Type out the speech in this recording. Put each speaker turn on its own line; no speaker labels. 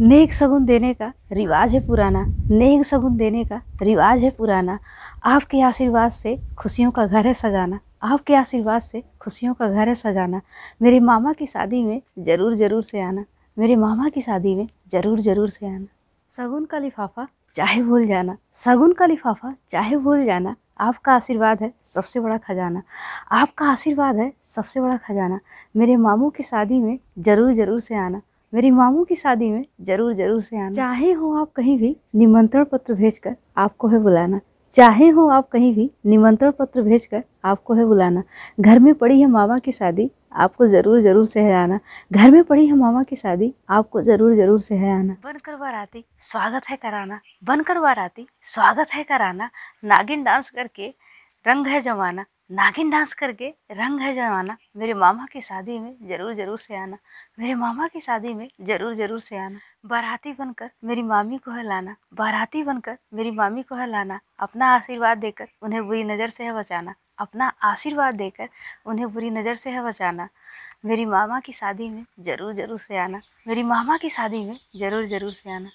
नेक सगुन देने का रिवाज है पुराना, नेक सगुन देने का रिवाज है पुराना। आपके आशीर्वाद से खुशियों का घर है सजाना, आपके आशीर्वाद से खुशियों का घर है सजाना। मेरे मामा की शादी में ज़रूर ज़रूर से आना। मेरे मामा की शादी में ज़रूर ज़रूर से आना। सगुन का लिफाफा चाहे भूल जाना। सगुन का लिफाफा चाहे भूल जाना। आपका आशीर्वाद है सबसे बड़ा खजाना। आपका आशीर्वाद है सबसे बड़ा खजाना। मेरे मामू की शादी में ज़रूर ज़रूर से आना। मेरी मामू की शादी में ज़रूर ज़रूर से आना। चाहे हो आप कहीं भी निमंत्रण पत्र भेजकर आपको है बुलाना। चाहे हो आप कहीं भी निमंत्रण पत्र भेजकर आपको है बुलाना। घर में पड़ी है मामा की शादी, आपको ज़रूर ज़रूर से है आना। घर में पड़ी है मामा की शादी, आपको ज़रूर ज़रूर से है आना। बनकर बाराती स्वागत है कराना। बन बनकर बाराती स्वागत है कराना। नागिन डांस करके रंग है जमाना। नागिन डांस करके रंग है जमाना। मेरे मामा की शादी में ज़रूर ज़रूर से आना। मेरे मामा की शादी में ज़रूर ज़रूर से आना। बाराती बनकर मेरी मामी को है लाना। बाराती बनकर मेरी मामी को है लाना। अपना आशीर्वाद देकर उन्हें बुरी नज़र से है बचाना। अपना आशीर्वाद देकर उन्हें बुरी नज़र से है बचाना। मेरी मामा की शादी में ज़रूर ज़रूर से आना। मेरी मामा की शादी में ज़रूर ज़रूर से आना।